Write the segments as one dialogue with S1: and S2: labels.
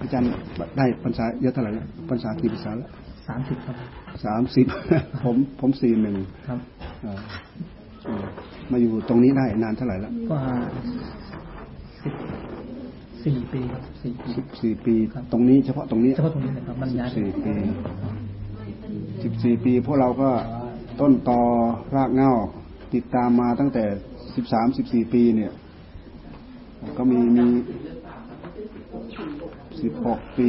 S1: อาจารย์ได้ภาษาเยอะเท่าไหร่ภาษากี่ภาษาแล้ว
S2: สามสิบครับ
S1: สามสิบผมผมสี่หนึ่ง
S2: ครับ
S1: มาอยู่ตรงนี้ได้นานเท่าไหร่แล้ว
S2: ก็สิบสี่ปีครับสี่ปี
S1: สิบสี่ปี ตรงนี้เฉพาะตรงนี้
S2: เฉพาะตรงนี้นะครับมันย้าย
S1: สี่ปีสิบสี่ปี พวกเราก็ต้นตอรากเง้าติดตามมาตั้งแต่ สิบสามสิบสี่ปีเนี่ย ก็มีมีสิบหกปี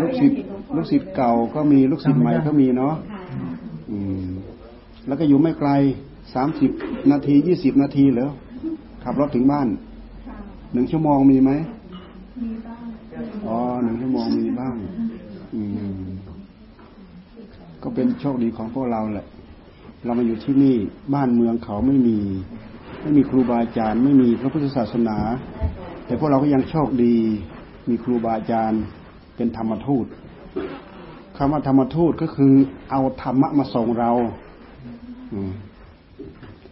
S1: ลูกศิษย์ลูกศิษย์เก่าก็มีลูกศิษย์ใหม่ก็มีเนาะแล้วก็อยู่ไม่ไกลสามสิบนาทียี่สิบนาทีเหรอขับรถถึงบ้านหนึ่งชั่วโมงมีไหมอ๋อหนึ่งชั่วโมงมีบ้าง ก็เป็นโชคดีของพวกเราแหละ เรามาอยู่ที่นี่บ้านเมืองเขาไม่มี ไม่มีครูบาอาจารย์ ไม่มีพระพุทธศาสนา แต่พวกเราก็ยังโชคดี มีครูบาอาจารย์เป็นธรรมทูตคำว่าธรรมทูตก็คือเอาธรรมะมาส่งเรา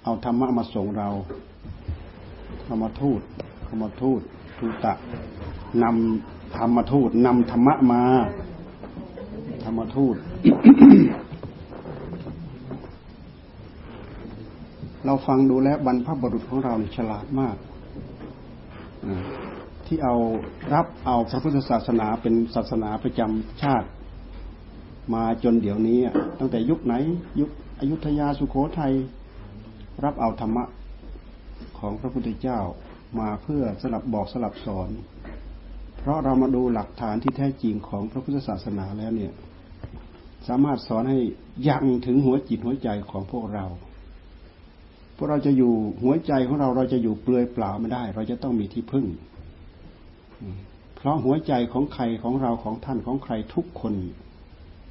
S1: เอาธรรมะมาส่งเราธรรมทูตธรรมทูตทูตะนำธรรมทูตนำธรรมะมา ธรรมทูต เราฟังดูแล้วบรรพบุรุษของเราฉลาดมาก ที่เอารับเอาพระพุทธศาสนาเป็นศาสนาประจำชาติ มาจนเดี๋ยวนี้ ตั้งแต่ยุคไหน ยุคอยุธยาสุโขทัยรับเอาธรรมะของพระพุทธเจ้ามาเพื่อสลับบอกสลับสอน เพราะเรามาดูหลักฐานที่แท้จริงของพระพุทธศาสนาแล้วเนี่ย สามารถสอนให้ยังถึงหัวจิตหัวใจของพวกเรา พวกเราจะอยู่หัวใจของเราเราจะอยู่เปลือยเปล่าไม่ได้ เราจะต้องมีที่พึ่ง เพราะหัวใจของใครของเราของท่านของใครทุกคน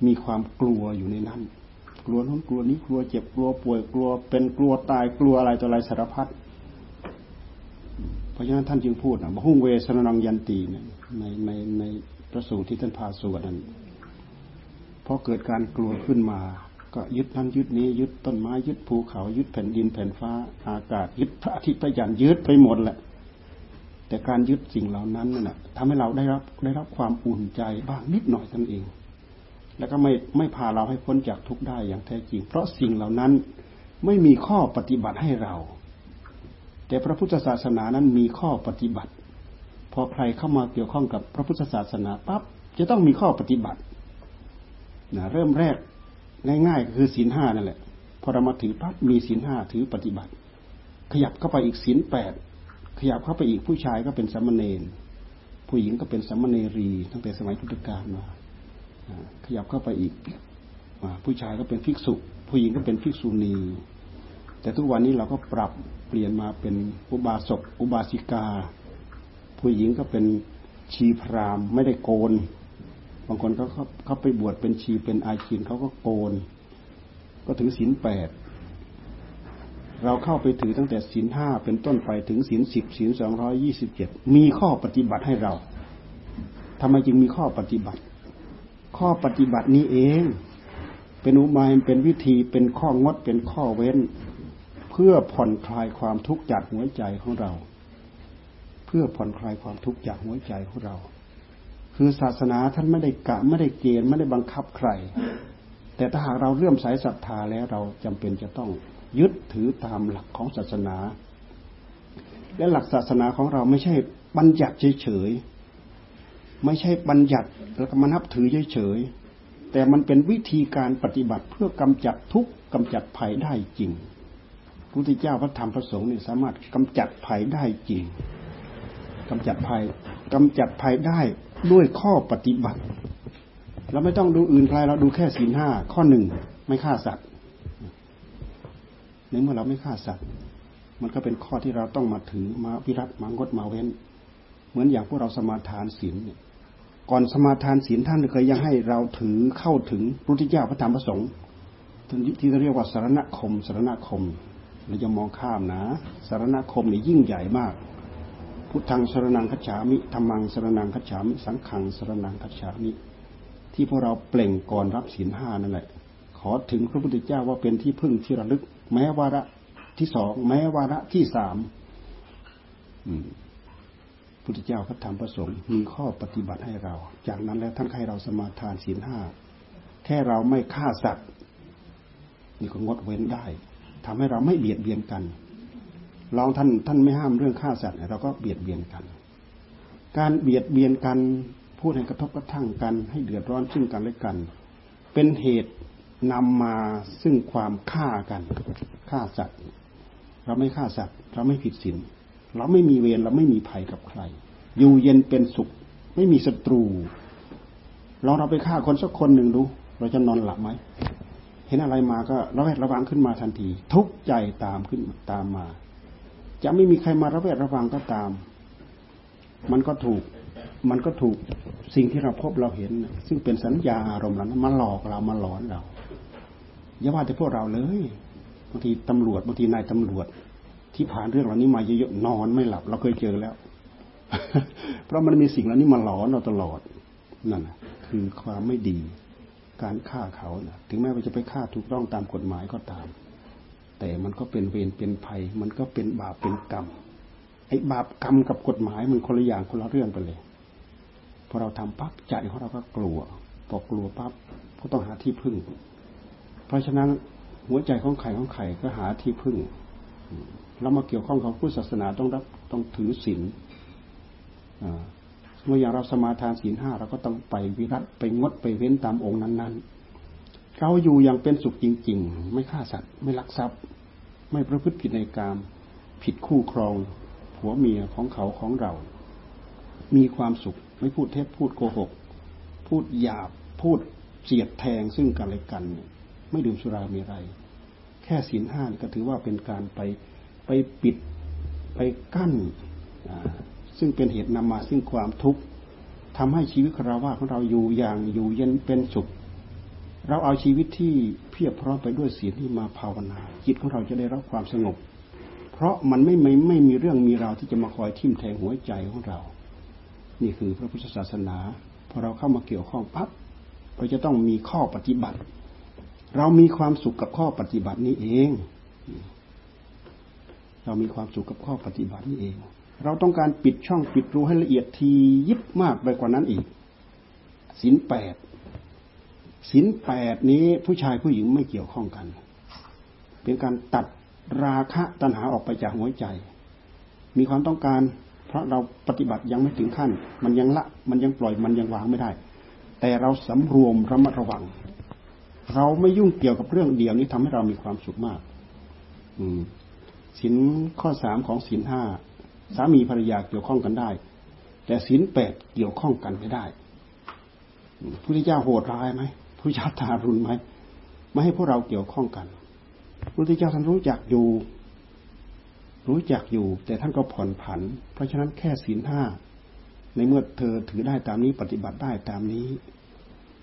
S1: มีความกลัวอยู่ในนั้น กลัวนู้นกลัวนี้กลัวเจ็บกลัวป่วยกลัว เป็นกลัวตายกลัวอะไรต่ออะไรสารพัดเพราะฉะนั้นท่านจึงพูดนะหุ่งเวสนนังยันตีในในในประสูตรที่ท่านพาสวดนั้น พอเกิดการกลัวขึ้นมา ก็ยึดนั้นยึดนี้ ยึดต้นไม้ยึดภูเขา ยึดแผ่นดินแผ่นฟ้า อากาศ ยึดพระอาทิตย์พระจันทร์ยึดไปหมดแหละ แต่การยึดสิ่งเหล่านั้นน่ะทำให้เราได้รับได้รับความอุ่นใจบ้างนิดหน่อยนั่นเอง แล้วก็ไม่ไม่พาเราให้พ้นจากทุกข์ได้อย่างแท้จริง เพราะสิ่งเหล่านั้นไม่มีข้อปฏิบัติให้เรา แต่พระพุทธศาสนานั้นมีข้อปฏิบัติ พอใครเข้ามาเกี่ยวข้องกับพระพุทธศาสนาปั๊บจะต้องมีข้อปฏิบัติ นะเริ่มแรกง่ายๆก็คือศีลห้านั่นแหละพอเรามาถือปั๊บมีศีลห้าถือปฏิบัติ ขยับเข้าไปอีกศีลแปดขยับเข้าไปอีกผู้ชายก็เป็นสมณเณรผู้หญิงก็เป็นสมณเณรีตั้งแต่สมัยพุทธกาลมาขยับเข้าไปอีกผู้ชายก็เป็นภิกษุ ผู้หญิงก็เป็นภิกษุณี แต่ทุกวันนี้เราก็ปรับเปลี่ยนมาเป็นอุบาสกอุบาสิกา ผู้หญิงก็เป็นชีพรามไม่ได้โกน บางคนเขาเขาไปบวชเป็นชีเป็นอาชีนเขาก็โกน ก็ถือศีลแปดเราเข้าไปถือตั้งแต่ศีลห้าเป็นต้นไปถึงศีลสิบศีลสองร้อยี่สิบเจ็ดมีข้อปฏิบัติให้เราทำไมจึงมีข้อปฏิบัติ ข้อปฏิบัตินี้เอง เป็นอุบายเป็นวิธีเป็นข้องดเป็นข้อเว้น เพื่อผ่อนคลายความทุกข์จากหัวใจของเรา เพื่อผ่อนคลายความทุกข์จากหัวใจของเรา คือศาสนาท่านไม่ได้กะไม่ได้เกณฑ์ไม่ได้บังคับใคร แต่ถ้าหากเราเลื่อมใสศรัทธาแล้วเราจำเป็นจะต้องยึดถือตามหลักของศาสนา และหลักศาสนาของเราไม่ใช่บัญญัติเฉยๆไม่ใช่บัญญัติแล้วก็มานับถือเฉยๆแต่มันเป็นวิธีการปฏิบัติเพื่อกำจัดทุกข์กำจัดภัยได้จริงพระพุทธเจ้าพระธรรมพระสงฆ์นี่สามารถกำจัดภัยได้จริงกำจัดภัยกำจัดภัยได้ ด้วยข้อปฏิบัติ เราไม่ต้องดูอื่นใครเราดูแค่ศีลห้าข้อหนึ่งไม่ฆ่าสัตว์ในเมื่อเราไม่ฆ่าสัตว์ มันก็เป็นข้อที่เราต้องมาถือมาวิรัตมางดมาเว้น เหมือนอย่างพวกเราสมาทานศีลก่อนสมาทานศีลท่านเคยยังให้เราถือเข้าถึงพระพุทธเจ้าพระธรรมพระสงฆ์ที่เรียกว่าสารณคมสารณคมเราจะมองข้ามนะ สารณคมนี่ยิ่งใหญ่มาก พุทธังสรนังคัจฉามิธรรมังสรนังคัจฉามิ สังขังสรนังคัจฉามิ ที่พวกเราเปล่งก่อนรับศีลห้านั่นแหละ ขอถึงพระพุทธเจ้าว่าเป็นที่พึ่งที่ระลึก แม้วาระที่สองแม้วาระที่สามพุทธเจ้าพระธรรมประสงค์มีข้อปฏิบัติให้เรา จากนั้นแล้วท่านให้เราสมาทานศีลห้าแค่เราไม่ฆ่าสัตว์นี่ก็งดเว้นได้ทำให้เราไม่เบียดเบียนกัน ลองท่านท่านไม่ห้ามเรื่องฆ่าสัตว์เราก็เบียดเบียนกัน การเบียดเบียนกันพูดให้กระทบกระทั่งกันให้เดือดร้อนซึ่งกันและกัน เป็นเหตุนำมาซึ่งความฆ่ากันฆ่าสัตว์ เราไม่ฆ่าสัตว์ เราไม่ผิดศีลเราไม่มีเวรเราไม่มีภัยกับใคร อยู่เย็นเป็นสุข ไม่มีศัตรูลองเราไปฆ่าคนสักคนหนึ่งดู เราจะนอนหลับไหมเห็นอะไรมาก็ระแวดระวังขึ้นมาทันที ทุกใจตามขึ้นตามมา จะไม่มีใครมาระแวดระวังก็ตาม มันก็ถูก มันก็ถูกสิ่งที่เราพบเราเห็น ซึ่งเป็นสัญญาอารมณ์นั้นมาหลอกเรามาหลอนเราอย่าว่าแต่พวกเราเลยบางทีตำรวจบางทีนายตำรวจ ที่ผ่านเรื่องเหล่านี้มาเยอะๆนอนไม่หลับ เราเคยเจอแล้ว เพราะมันมีสิ่งเหล่านี้มาหลอนเราตลอดนั่นคือความไม่ดีการฆ่าเขานะถึงแม้ว่าจะไปฆ่าถูกต้องตามกฎหมายก็ตาม แต่มันก็เป็นเวรเป็นภัย มันก็เป็นบาปเป็นกรรมไอ้บาปกรรมกับกฎหมายมันคนละอย่างคนละเรื่องไปเลยพอเราทำปั๊บใจของเราก็กลัวพอกลัวปั๊บก็ต้องหาที่พึ่ง เพราะฉะนั้นหัวใจของไข่ของไข่ก็หาที่พึ่งเรามาเกี่ยวข้องกับพุทธศาสนาต้องรับต้องถือศีลเมื่ออย่างเราสมาทานศีลห้าเราก็ต้องไปวิรัตไปงดไปเว้นตามองค์นั้นๆเราอยู่อย่างเป็นสุขจริง ๆ ไม่ฆ่าสัตว์ ไม่ลักทรัพย์ ไม่ประพฤติผิดในกาม ผิดคู่ครองผัวเมียของเขาของเรา มีความสุขไม่พูดเท็จพูดโกหก พูดหยาบพูดเสียดแทงซึ่งกันและกัน ไม่ดื่มสุรามีอะไร แค่ศีลห้าก็ถือว่าเป็นการไปไปปิดไปกั้น ซึ่งเป็นเหตุนำมาซึ่งความทุกข์ทำให้ชีวิตคราวะของเราอยู่อย่างอยู่เย็นเป็นสุข เราเอาชีวิตที่เพียบพร้อมไปด้วยศีลที่มาภาวนา จิตของเราจะได้รับความสงบ เพราะมันไม่ไม่ไม่มีเรื่องมีราวที่จะมาคอยทิ่มแทงหัวใจของเรา นี่คือพระพุทธศาสนาพอเราเข้ามาเกี่ยวข้องปั๊บเราจะต้องมีข้อปฏิบัติ เรามีความสุขกับข้อปฏิบัตินี้เอง เรามีความสุขกับข้อปฏิบัตินี้เอง เราต้องการปิดช่องปิดรูให้ละเอียดทียิบมากไปกว่านั้นอีกสินแปด สินแปดนี้ผู้ชายผู้หญิงไม่เกี่ยวข้องกัน เป็นการตัดราคะตัณหาออกไปจากหัวใจ มีความต้องการ เพราะเราปฏิบัติยังไม่ถึงขั้น มันยังละมันยังปล่อยมันยังวางไม่ได้ แต่เราสำรวมระมัดระวัง เราไม่ยุ่งเกี่ยวกับเรื่องเดียวนี้ทำให้เรามีความสุขมาก อืมสินข้อสามของสินห้าสามีภรรยาเกี่ยวข้องกันได้ แต่ศีลแปดเกี่ยวข้องกันไม่ได้พระพุทธเจ้าโหดร้ายไหม พระพุทธเจ้าทารุณไหมไม่ให้พวกเราเกี่ยวข้องกันพระพุทธเจ้าท่านรู้จักอยู่ รู้จักอยู่ แต่ท่านก็ผ่อนผัน เพราะฉะนั้นแค่ศีลห้าในเมื่อเธอถือได้ตามนี้ปฏิบัติได้ตามนี้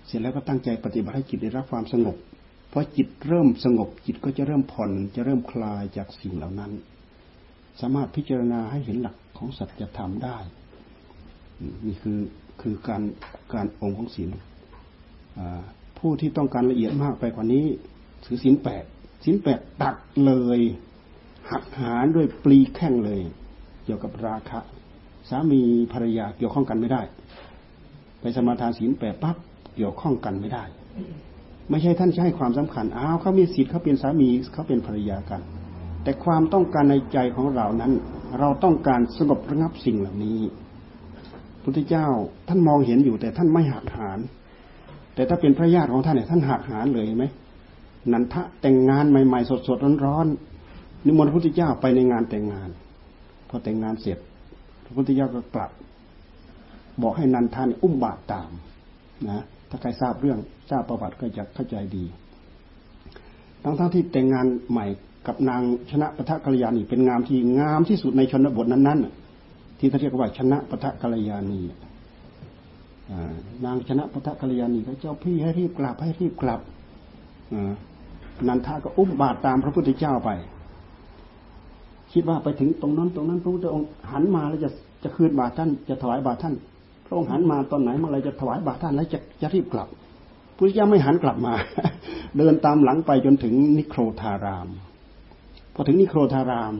S1: เสร็จแล้วก็ตั้งใจปฏิบัติให้จิตได้รับความสงบ เพอจิตเริ่มสงบ จิตก็จะเริ่มผ่อนจะเริ่มคลายจากสิ่งเหล่านั้น สามารถพิจารณาให้เห็นหลักของสัจธรรมได้ นี่คือคือการการองค์ของศีล ผู้ที่ต้องการละเอียดมากไปกว่านี้ถือศีลแปดศีลแปดตัดเลย หักหารด้วยปลีแข้งเลย เกี่ยวกับราคะ สามีภรรยาเกี่ยวข้องกันไม่ได้ ไปสมาทานศีลแปดปั๊บเกี่ยวข้องกันไม่ได้ ไม่ใช่ท่านให้ความสำคัญอ้าวเขามีศีลเขาเป็นสามีเขาเป็นภรรยากัน แต่ความต้องการในใจของเรานั้น เราต้องการสงบระงับสิ่งเหล่านี้พุทธเจ้าท่านมองเห็นอยู่แต่ท่านไม่หักหาน แต่ถ้าเป็นพระญาติของท่านเนี่ยท่านหักหานเลยไหมนันทะแต่งงานใหม่ๆสดๆร้อนๆนิมนต์พระพุทธเจ้าไปในงานแต่งงาน พอแต่งงานเสร็จ พระพุทธเจ้าก็กลับ บอกให้นันทานอุ้มบาตรตามนะถ้าใครทราบเรื่องทราบประวัติก็จะเข้าใจดีทั้งๆที่แต่งงานใหม่กับนางชนะปะทะกัลยาณีเป็นงามที่งามที่สุดในชนบทนั้นๆที่เขาเรียกว่าชนะปะทะกัลยาณี นางชนะปะทะกัลยาณีก็เจ้าพี่ให้รีบกลับให้รีบกลับนันทาก็อุ้มบาตรตามพระพุทธเจ้าไป คิดว่าไปถึงตรงนั้นตรงนั้นพระพุทธองค์หันมาแล้วจะจะคืนบาตรท่านจะถวายบาตรท่าน พระองค์หันมาตอนไหนเมื่อไรจะถวายบาตรท่านแล้วจะจะรีบกลับพุทธเจ้าไม่หันกลับมา เดินตามหลังไปจนถึงนิโครธาราม พอถึงนิโครธาราม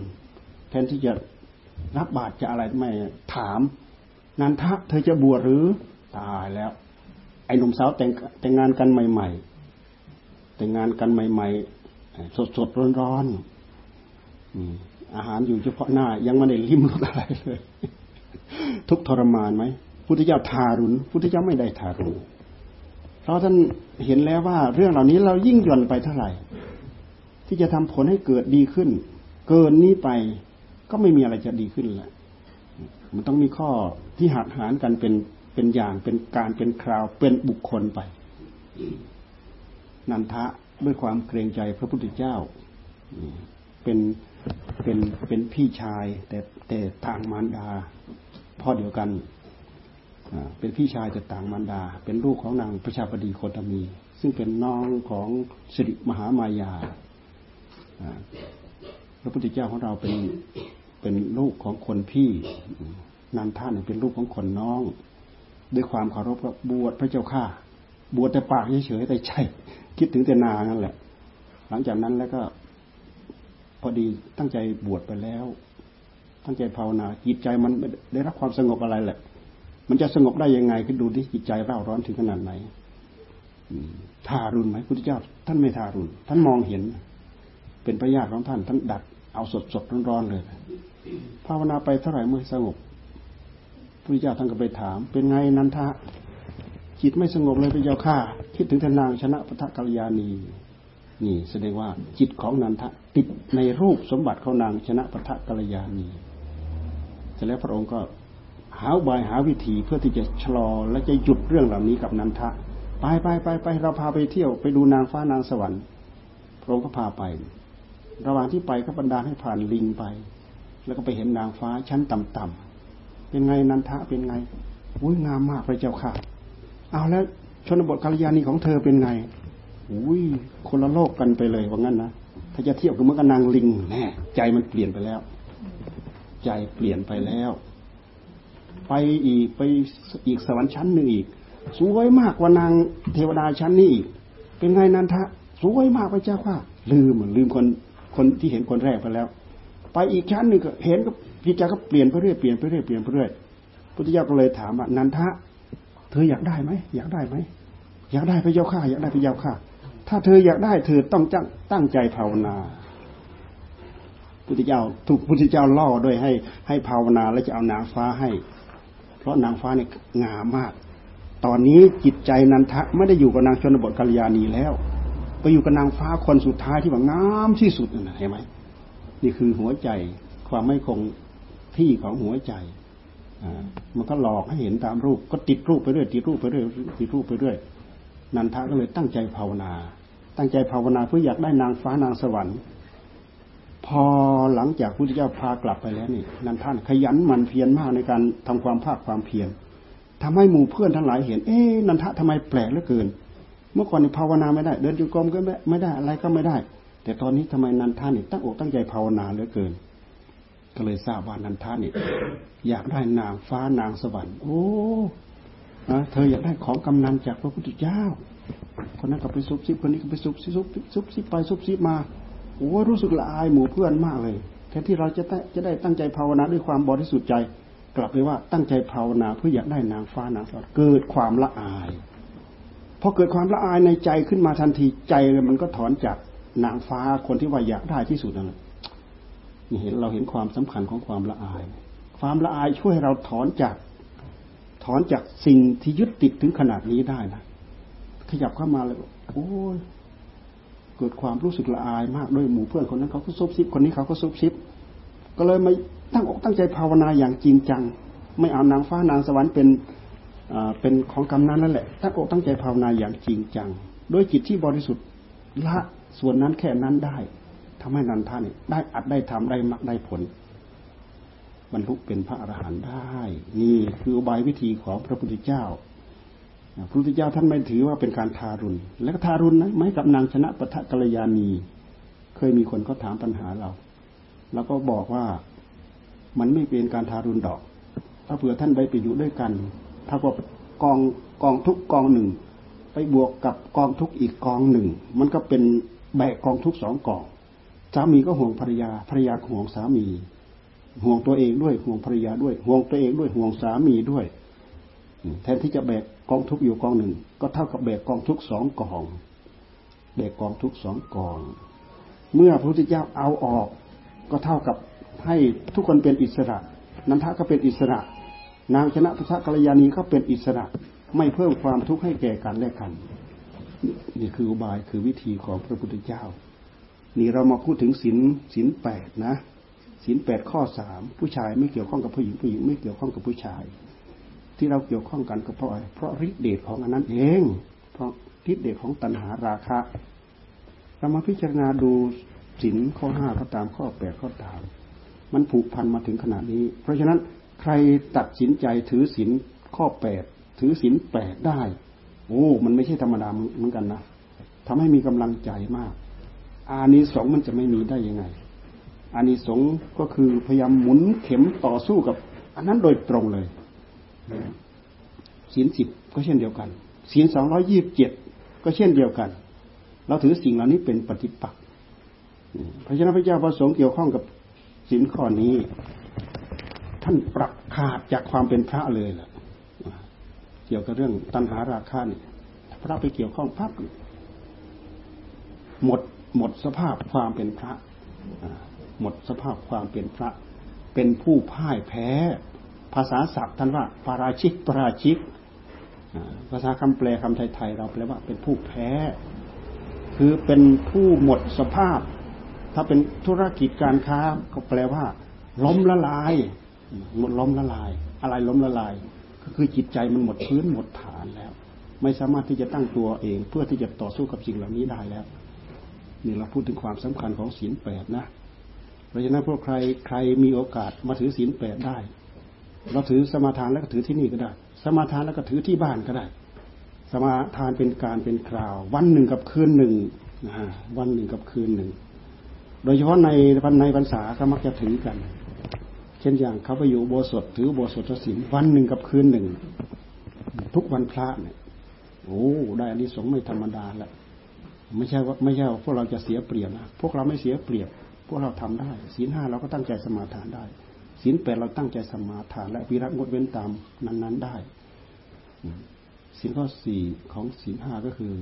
S1: แทนที่จะรับบาตรจะอะไรไม่ถามนันทะเธอจะบวชหรือ ตายแล้ว ไอ้หนุ่มสาวแต่งแต่งงานกันใหม่ ๆ แต่งงานกันใหม่ ๆ สดๆร้อนๆอาหารอยู่เฉพาะหน้า ยังไม่ได้ลิ้มรสอะไรเลย ทุกทรมานไหมพุทธเจ้าทารุณพุทธเจ้าไม่ได้ทารุณเพราะท่านเห็นแล้วว่าเรื่องเหล่านี้เรายิ่งย่อนไปเท่าไหร่ ที่จะทำผลให้เกิดดีขึ้น เกินนี้ไปก็ไม่มีอะไรจะดีขึ้นแหละมันต้องมีข้อที่หักหานกันเป็น เป็นอย่างเป็นการเป็นคราวเป็นบุคคลไปนันทะด้วยความเกรงใจพระพุทธเจ้าเป็นเป็นเป็นพี่ชาย แต่แต่ต่างมารดาพ่อเดียวกันเป็นพี่ชายแต่ต่างมารดา เป็นลูกของนางประชาบดีโคตมี ซึ่งเป็นน้องของสิริมหามายาพระพุทธเจ้าของเราเป็นเป็นลูกของคนพี่นันท่านเป็นลูกของคนน้อง ด้วยความเคารพก็บวชพระเจ้าข้าบวชแต่ปากเฉยๆแต่ใจคิดถึงแต่นานั่นแหละ หลังจากนั้นแล้วก็ พอดีตั้งใจบวชไปแล้ว ตั้งใจภาวนาจิตใจมันได้รับความสงบอะไรแหละ มันจะสงบได้ยังไงคือดูที่จิตใจเร่าร้อนถึงขนาดไหนทารุณไหมพุทธเจ้า ท่านไม่ทารุณท่านมองเห็น เป็นพระญาติของท่าน ท่านดัดเอาสดสดร้อนๆเลย ภาวนาไปเท่าไหร่เมื่อสงบ พระเจ้าท่านก็ไปถาม เป็นไงนันทะจิตไม่สงบเลยพระเจ้าข้าคิดถึงทนางชนะพระกัลยาณี นี่แสดงว่าจิตของนันทะติดในรูปสมบัติของนางชนะพระกัลยาณีเสร็จแล้วพระองค์ก็หาบายหาวิธีเพื่อที่จะชะลอและจะหยุดเรื่องเหล่านี้กับนันทะ ไปไปไปไปเราพาไปเที่ยวไปดูนางฟ้านางสวรรค์พระองค์ก็พาไป ระหว่างที่ไปก็บรรดาให้ผ่านลิงไป แล้วก็ไปเห็นนางฟ้าชั้นต่ำๆ เป็นไงนันทะเป็นไงอุ้ยงามมากพระเจ้าค่ะ เอาแล้วชนบทกัลยาณีของเธอเป็นไงอุ้ยคนละโลกกันไปเลยว่างั้นนะถ้าจะเทียบกับเมื่อกนางลิงแน่ใจมันเปลี่ยนไปแล้ว ใจเปลี่ยนไปแล้ว ไปอีกไปอีกสวรรค์ชั้นหนึ่งอีกสวยมากกว่านางเทวดาชั้นนี้อีกเป็นไงนันทะสวยมากพระเจ้าค่ะ ลืมลืมคนคนที่เห็นคนแรกไปแล้ว ไปอีกชั้นหนึ่งก็เห็นก็ จิตใจก็เปลี่ยนไปเรื่อยเปลี่ยนไปเรื่อยเปลี่ยนไปเรื่อยพุทธิยาก็เลยถามว่านันทะ เธออยากได้ไหมอยากได้ไหมอยากได้พระเจ้าข้าอยากได้พระเจ้าข้าถ้าเธออยากได้เธอต้องจังตั้งใจภาวนาพุทธเจ้าถูกพุทธเจ้าล่อด้วยให้ให้ภาวนาแล้วจะเอานางฟ้าให้ เพราะนางฟ้าเนี่ยงามมาก ตอนนี้จิตใจนันทะไม่ได้อยู่กับนางชนบทกัลยาณีแล้ว ไปอยู่กับนางฟ้าคนสุดท้ายที่ว่างามที่สุดนั่นเห็นไหมนี่คือหัวใจความไม่คง ที่ของหัวใจมันก็หลอกให้เห็นตามรูป ก็ติดรูปไปเรื่อยติดรูปไปเรื่อยติดรูปไปเรื่อยนันทะก็เลยตั้งใจภาวนา ตั้งใจภาวนาเพื่ออยากได้นางฟ้านางสวรรค์ พอหลังจากพุทธเจ้าพากลับไปแล้วนี่นันท่านขยันมันเพียรมากในการทำความภาคความเพียรทำให้หมู่เพื่อนทั้งหลายเห็น เอ๊นันทะทำไมแปลกเหลือเกิน เมื่อก่อนนี่ภาวนาไม่ได้ เดินจุกรมก็ไม่ได้อะไรก็ไม่ได้ แต่ตอนนี้ทำไมนันทานี่ตั้งอกตั้งใจภาวนาเหลือเกิน ก็เลยทราบว่านันทานี่อยากได้นางฟ้านางสวรรค์ โอ้เธออยากได้ของกำนันจากพระพุทธเจ้า คนนั้นก็ไปซุบซิบคนนี้ก็ไปซุบซิบซุบซิบไปซุบซิบมาโอ้รู้สึกละอายหมู่เพื่อนมากเลยแทนที่เราจะจะได้ตั้งใจภาวนาด้วยความบริสุทธิ์ใจ กลับไปว่าตั้งใจภาวนาเพื่ออยากได้นางฟ้านางสวรรค์เกิดความละอายพอเกิดความละอายในใจขึ้นมาทันทีใจมันก็ถอนจากนางฟ้าคนที่ว่าอยากได้ที่สุดนั่นแหละ นี่เห็นเราเห็นความสำคัญของความละอาย ความละอายช่วยเราถอนจาก ถอนจากสิ่งที่ยึดติดถึงขนาดนี้ได้นะขยับเข้ามาเลยโอ้ยเกิดความรู้สึกละอายมากด้วยหมู่เพื่อนคนนั้นเขาก็ซุบซิบคนนี้เขาก็ซุบซิบ ก็เลยมาตั้งอกตั้งใจภาวนาอย่างจริงจัง ไม่เอานางฟ้านางสวรรค์เป็นเป็นของกำนันนั่นแหละตั้งอกตั้งใจภาวนาอย่างจริงจัง ด้วยจิตที่บริสุทธิ์ละส่วนนั้นแค่นั้นได้ ทำให้นันท่านได้อัดได้ทำได้มักได้ผลบรรลุเป็นพระอรหันต์ได้ นี่คืออุบายวิธีของพระพุทธเจ้า พระพุทธเจ้าท่านไม่ถือว่าเป็นการทารุณ และก็ทารุณนะไม่กับนางชนะปะทะกัลยาณี เคยมีคนเขาถามปัญหาเราเราก็บอกว่ามันไม่เป็นการทารุณดอก ถ้าเผื่อท่านไปไปอยู่ด้วยกัน ถ้าว่ากองกองทุกกองหนึ่ง ไปบวกกับกองทุกอีกกองหนึ่ง มันก็เป็นแบกกองทุกสองกอง สามีก็ห่วงภรรยาภรรยาห่วงสามี ห่วงตัวเองด้วยห่วงภรรยาด้วย ห่วงตัวเองด้วยห่วงสามีด้วย แทนที่จะแบกกองทุกอยู่กองหนึ่ง ก็เท่ากับแบกกองทุกสองกองแบกกองทุกสองกอง เมื่อพระพุทธเจ้าเอาออก ก็เท่ากับให้ทุกคนเป็นอิสระ นันทะก็เป็นอิสระ นางชนะพุทธกัลยาณีก็เป็นอิสระ ไม่เพิ่มความทุกข์ให้แก่กันและกัน นี่คืออุบายคือวิธีของพระพุทธเจ้า นี่เรามาพูดถึงศีลศีลแปดนะศีลแปดข้อสามผู้ชายไม่เกี่ยวข้องกับผู้หญิงผู้หญิงไม่เกี่ยวข้องกับผู้ชาย ที่เราเกี่ยวข้องกันก็เพราะอะไรเพราะฤทธิเดชของอันนั้นเอง เพราะฤทธิเดชของตัณหาราคะ เรามาพิจารณาดูศีลข้อห้าก็ตามข้อแปดก็ตาม มันผูกพันมาถึงขนาดนี้ เพราะฉะนั้นใครตัดสินใจถือศีลข้อแปดถือศีลแปดได้ โอ้ มันไม่ใช่ธรรมดาเหมือนกันนะทำให้มีกำลังใจมาก อานิสงส์มันจะไม่มีได้ยังไง อานิสงส์ก็คือพยายามหมุนเข็มต่อสู้กับ อันนั้นโดยตรงเลยศีลสิบก็เช่นเดียวกันศีลสองร้อยี่บเจ็ดก็เช่นเดียวกัน เราถือสิ่งเหล่านี้เป็นปฏิปักษ์พระเจ้าพระเจ้าประสงค์เกี่ยวข้องกับศีลข้อนี้ ท่านปรับขาดจากความเป็นพระเลยล่ะเกี่ยวกับเรื่องตัณหาราคะนี่พระไปเกี่ยวข้องพับหมด หมดสภาพความเป็นพระหมดสภาพความเป็นพระ เป็นผู้พ่ายแพ้ ภาษาศัพท์ท่านว่าปาราชิกปราชิกภาษาคำแปลคำไทยๆเราแปลว่าเป็นผู้แพ้ คือเป็นผู้หมดสภาพ ถ้าเป็นธุรกิจการค้าก็แปลว่า ล้มละลายหมดล้มละลาย อะไรล้มละลาย ก็คือจิตใจมันหมดพื้นหมดฐานแล้ว ไม่สามารถที่จะตั้งตัวเอง เพื่อที่จะต่อสู้กับสิ่งเหล่านี้ได้แล้ว นี่เราพูดถึงความสำคัญของศีลแปดนะ เพราะฉะนั้นพวกใครใครมีโอกาสมาถือศีลแปดได้ เราถือสมาทานแล้วก็ถือที่นี่ก็ได้ สมาทานแล้วก็ถือที่บ้านก็ได้ สมาทานเป็นการเป็นคราว วันหนึ่งกับคืนหนึ่งนะวันหนึ่งกับคืนหนึ่ง โดยเฉพาะในวันในพรรษาก็มักจะถือกัน เช่นอย่างเขาไปอยู่โบสถถือโบสถศีลวันหนึ่งกับคืนหนึ่ง ทุกวันพระเนี่ยโอ้ได้อันนี้สงไม่ธรรมดาแหละ ไม่ใช่ว่าไม่ใช่ว่าพวกเราจะเสียเปรียบนะพวกเราไม่เสียเปรียบ พวกเราทำได้ศีลห้าเราก็ตั้งใจสมาทานได้ศีลแปดเราตั้งใจสมาทาน และวิรัตงดเว้นตามนั้น ๆได้ศีลข้อสี่ของศีลห้าก็คือ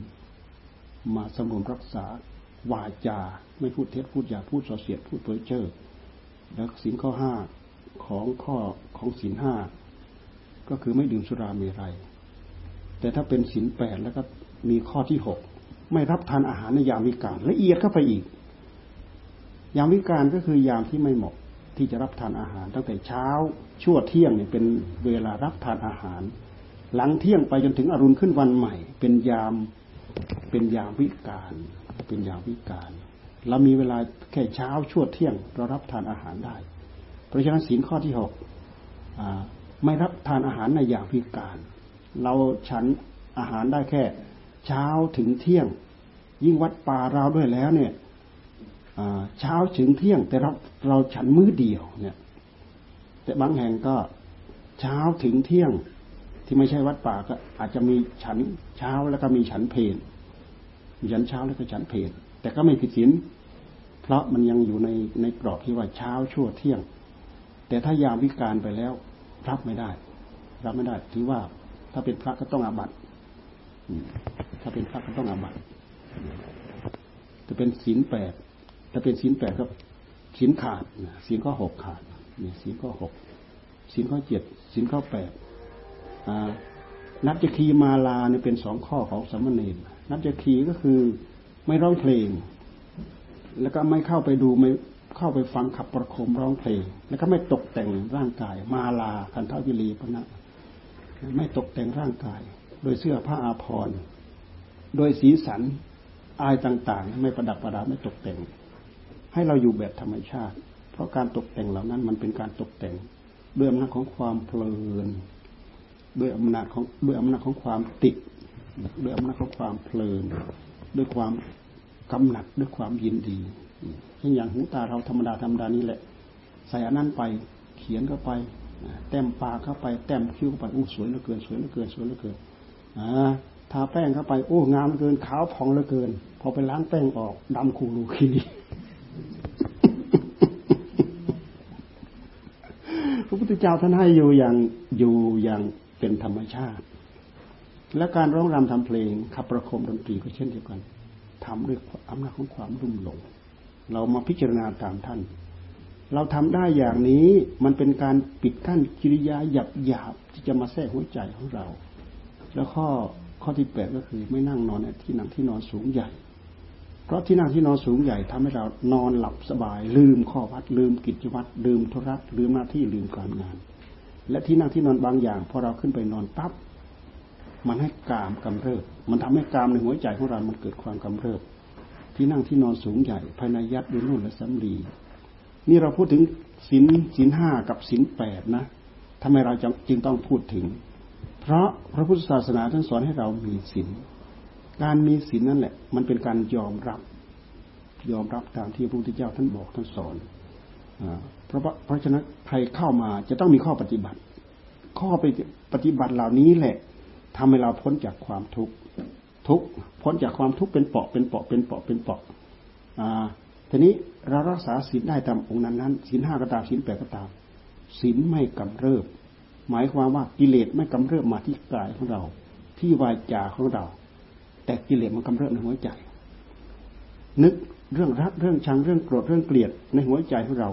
S1: มาสำรวมรักษาวาจา ไม่พูดเท็จพูดหยาพูดส่อเสียดพูดเพ้อเจ้อแล้วศีลข้อห้าของข้อของศีลห้าก็คือไม่ดื่มสุราเมรัยแต่ถ้าเป็นศีลแปดแล้วก็มีข้อที่หก ไม่รับทานอาหารในยามวิกาลละเอียดเข้าไปอีก ยามวิกาลก็คือยามที่ไม่เหมาะที่จะรับทานอาหาร ตั้งแต่เช้าชั่วเที่ยงเนี่ยเป็นเวลารับทานอาหาร หลังเที่ยงไปจนถึงอรุณขึ้นวันใหม่ เป็นยามเป็นยามวิกาลเป็นยามวิกาลเรามีเวลาแค่เช้าชั่วเที่ยงเรารับทานอาหารได้ เพราะฉะนั้นศีลข้อที่หกไม่รับทานอาหารในยามวิกาลเราฉันอาหารได้แค่ เช้าถึงเที่ยง ยิ่งวัดป่าเราด้วยแล้วเนี่ยเช้าถึงเที่ยง แต่เราเราฉันมื้อเดียวเนี่ย แต่บางแห่งก็เช้าถึงเที่ยงที่ไม่ใช่วัดป่าก็อาจจะมีฉันเช้าแล้วก็มีฉันเพลมีฉันเช้าแล้วก็ฉันเพลแต่ก็ไม่ผิดศีลเพราะมันยังอยู่ในในกรอบที่ว่าเช้าชั่วเที่ยง แต่ถ้ายามวิการไปแล้วรับไม่ได้ รับไม่ได้ถือว่าถ้าเป็นพระก็ต้องอาบัติ ถ้าเป็นพระก็ต้องอาบัติจะเป็นศีลแปดถ้าเป็นศีลแปดก็ศีลขาดศีลข้อหกขาดนี่ศีลข้อหกศีลข้อเจ็ดศีลข้อแปดนับจะคีมาลาเนี่ยเป็นสองข้อของสมณเณรนับจะคีก็คือไม่ร้องเพลง แล้วก็ไม่เข้าไปดูไม่เข้าไปฟังขับประโคมร้องเพลง แล้วก็ไม่ตกแต่งร่างกาย มาลาคันทวิลีพนะไม่ตกแต่งร่างกาย โดยเสื้อผ้าอาภรณ์โดยสีสันอายต่างๆ ไม่ประดับประดาไม่ตกแต่ง ให้เราอยู่แบบธรรมชาติ เพราะการตกแต่งเหล่านั้นมันเป็นการตกแต่ง ด้วยอำนาจของความเพลินด้วยอำนาจของด้วยอำนาจของความติดด้วยอำนาจของความเพลิน ด้วยความกำหนัดด้วยความยินดีเช่นอย่างหูตาเราธรรมดาธรรมดานี้แหละ ใส่อันนั้นไปเขียนเข้าไป แต้มปากเข้าไป แต้มคิ้วเข้าไปอู้สวยเหลือเกินสวยเหลือเกินสวยเหลือเกิน ทาแป้งเข้าไปโอ้งามเกินขาวผ่องเหลือเกิน พอไปล้างแป้งออกดำคูรูคีพระพุทธเจ้าท่านให้อยู่อย่างอยู่อย่างเป็นธรรมชาติ และการร้องรำทำเพลงขับประคมดนตรีก็เช่นเดียวกันทำด้วยอำนาจของความรุ่มหลง เรามาพิจารณาตามท่าน เราทำได้อย่างนี้มันเป็นการปิดกั้นกิริยาหยาบหยาบที่จะมาแทรกหัวใจของเรา แล้วข้อข้อที่แปดก็คือไม่นั่งนอนในที่นั่งที่นอนสูงใหญ่ เพราะที่นั่งที่นอนสูงใหญ่ทำให้เรานอนหลับสบาย ลืมข้อวัดลืมกิจวัตรลืมธุระลืมหน้าที่ลืมการงาน และที่นั่งที่นอนบางอย่างพอเราขึ้นไปนอนปั๊บมันให้กามกำเริบ มันทำให้กามในหัวใจของเรา มันเกิดความกำเริบ ที่นั่งที่นอนสูงใหญ่ภายในยัดด้วยนุ่นและสำลีนี่เราพูดถึงศีลศีลห้ากับศีลแปดนะทำไมเราจึงต้องพูดถึง เพราะพระพุทธศาสนาท่านสอนให้เรามีศีลการมีศีลนั่นแหละ มันเป็นการยอมรับ ยอมรับตามที่พระพุทธเจ้าท่านบอกท่านสอนเพราะเพราะฉะนั้นใครเข้ามาจะต้องมีข้อปฏิบัติ ข้อปฏิบัติเหล่านี้แหละทำให้เราพ้นจากความทุกข์ทุกพ้นจากความทุกข์เป็นเปาะเป็นเปาะเป็นเปาะเป็นเปาะอ่าทีนี้เรารักษาศีลได้ตามองค์นั้นนั้นศีลห้าก็ตามศีลแปดก็ตามศีลไม่กำเริบ หมายความว่ากิเลสไม่กำเริบมาที่กายของเรา ที่วาจาของเรา แต่กิเลสมันกำเริบในหัวใจ นึกเรื่องรักเรื่องชังเรื่องโกรธเรื่องเกลียดในหัวใจของเรา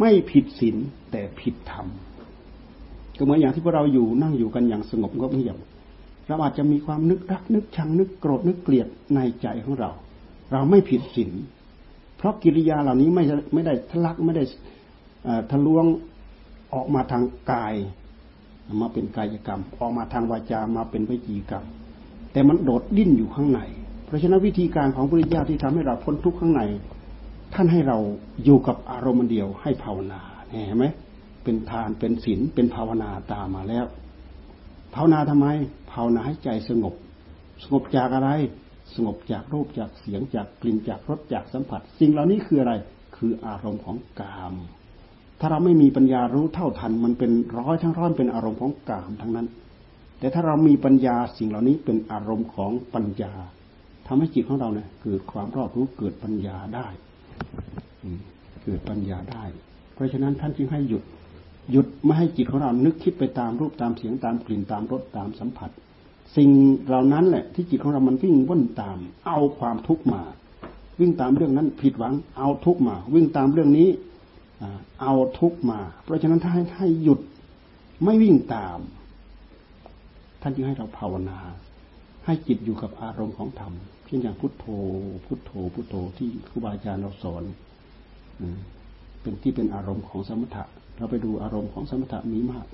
S1: ไม่ผิดศีลแต่ผิดธรรมก็เหมือนอย่างที่พวกเราอยู่นั่งอยู่กันอย่างสงบก็เงียบเราอาจจะมีความนึกรักนึกชังนึกโกรธนึกเกลียดในใจของเรา เราไม่ผิดศีลเพราะกิริยาเหล่านี้ไม่ไม่ได้ทะลักไม่ได้ทะลวงออกมาทางกาย มาเป็นกายกรรม ออกมาทางวาจามาเป็นวิจีกรรม แต่มันโดดดิ้นอยู่ข้างใน เพราะฉะนั้นวิธีการของพระพุทธเจ้าที่ทำให้เราพ้นทุกข์ข้างใน ท่านให้เราอยู่กับอารมณ์เดียวให้ภาวนาเห็นไหมเป็นทานเป็นศีลเป็นภาวนาตามมาแล้วภาวนาทำไมภาวนาให้ใจสงบ สงบจากอะไร สงบจากรูปจากเสียงจากกลิ่นจากรสจากสัมผัส สิ่งเหล่านี้คืออะไร คืออารมณ์ของกาม ถ้าเราไม่มีปัญญารู้เท่าทัน มันเป็นร้อยทั้งร้อยเป็นอารมณ์ของกามทั้งนั้น แต่ถ้าเรามีปัญญาสิ่งเหล่านี้เป็นอารมณ์ของปัญญาทำให้จิตของเราเนี่ยเกิดความรอบรู้เกิดปัญญาได้เกิดปัญญาได้ เพราะฉะนั้นท่านจึงให้หยุดหยุดไม่ให้จิตของเรานึกคิดไปตามรูปตามเสียงตามกลิ่นตามรสตามสัมผัส สิ่งเหล่านั้นแหละที่จิตของเรามันวิ่งว่นตาม เอาความทุกข์มา วิ่งตามเรื่องนั้นผิดหวังเอาทุกข์มา วิ่งตามเรื่องนี้ เอาทุกมา เพราะฉะนั้นถ้าให้ให้หยุดไม่วิ่งตาม ท่านจึงให้เราภาวนา ให้จิตอยู่กับอารมณ์ของธรรมเช่นอย่างพุทโธ พุทโธ พุทโธที่ครูบาอาจารย์เราสอนเป็นที่เป็นอารมณ์ของสมถะ เราไปดูอารมณ์ของสมถะมีมาก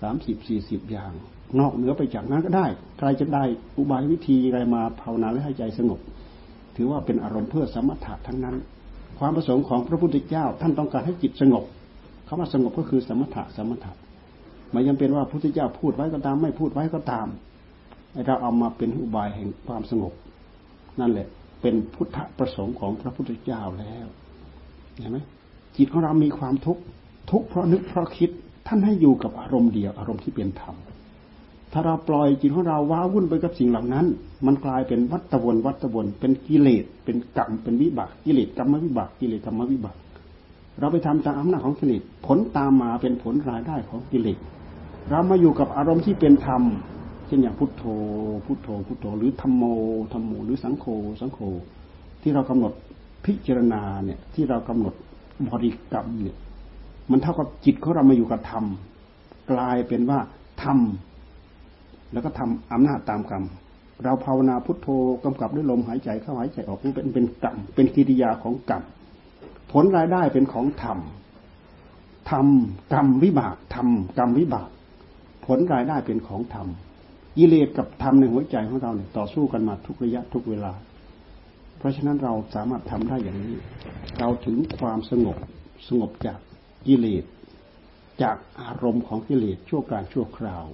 S1: สามสิบสี่สิบอย่าง นอกเหนือไปจากนั้นก็ได้ ใครจะได้อุบายวิธีอะไรมาภาวนาและให้ใจสงบ ถือว่าเป็นอารมณ์เพื่อสมถะทั้งนั้น ความประสงค์ของพระพุทธเจ้า ท่านต้องการให้จิตสงบคำว่าสงบก็คือสมถะสมถะไม่ยังเป็นว่าพระพุทธเจ้าพูดไว้ก็ตาม ไม่พูดไว้ก็ตามเราเอามาเป็นอุบายแห่งความสงบ นั่นแหละ เป็นพุทธประสงค์ของพระพุทธเจ้าแล้วเห็นไหมจิตของเรามีความทุกข์ทุกข์เพราะนึกเพราะคิดท่านให้อยู่กับอารมณ์เดียวอารมณ์ที่เป็นธรรม ถ้าเราปล่อยจิตของเราว้าวุ่นไปกับสิ่งเหล่านั้น มันกลายเป็นวัตวนวัตวนเป็นกิเลส เป็นกรรม เป็นวิบากกิเลสกรรมวิบากกิเลสกรรมวิบาก เราไปทำตามอำนาจของกิเลสผลตามมาเป็นผลรายได้ของกิเลส เรามาอยู่กับอารมณ์ที่เป็นธรรม เช่นอย่างพุทโธ พุทโธ พุทโธ หรือธรรมโม ธรรมโม หรือสังโฆ สังโฆ ที่เรากำหนดพิจารณาเนี่ย ที่เรากำหนดบริกรรมเนี่ย มันเท่ากับจิตของเรามาอยู่กับธรรม กลายเป็นว่าธรรม แล้วก็ทำอำนาจตามกรรม เราภาวนาพุทโธกำกับด้วยลมหายใจเข้าหายใจออกนี่เป็นเป็นกรรมเป็นกิริยาของกรรมผลรายได้เป็นของธรรมธรรมกรรมวิบากธรรมกรรมวิบาก ผลรายได้เป็นของธรรมกิเลสกับธรรมในหัวใจของเราเนี่ยต่อสู้กันมาทุกระยะทุกเวลา เพราะฉะนั้นเราสามารถทำได้อย่างนี้ เราถึงความสงบสงบจากกิเลสจากอารมณ์ของกิเลสชั่วการชั่วคราว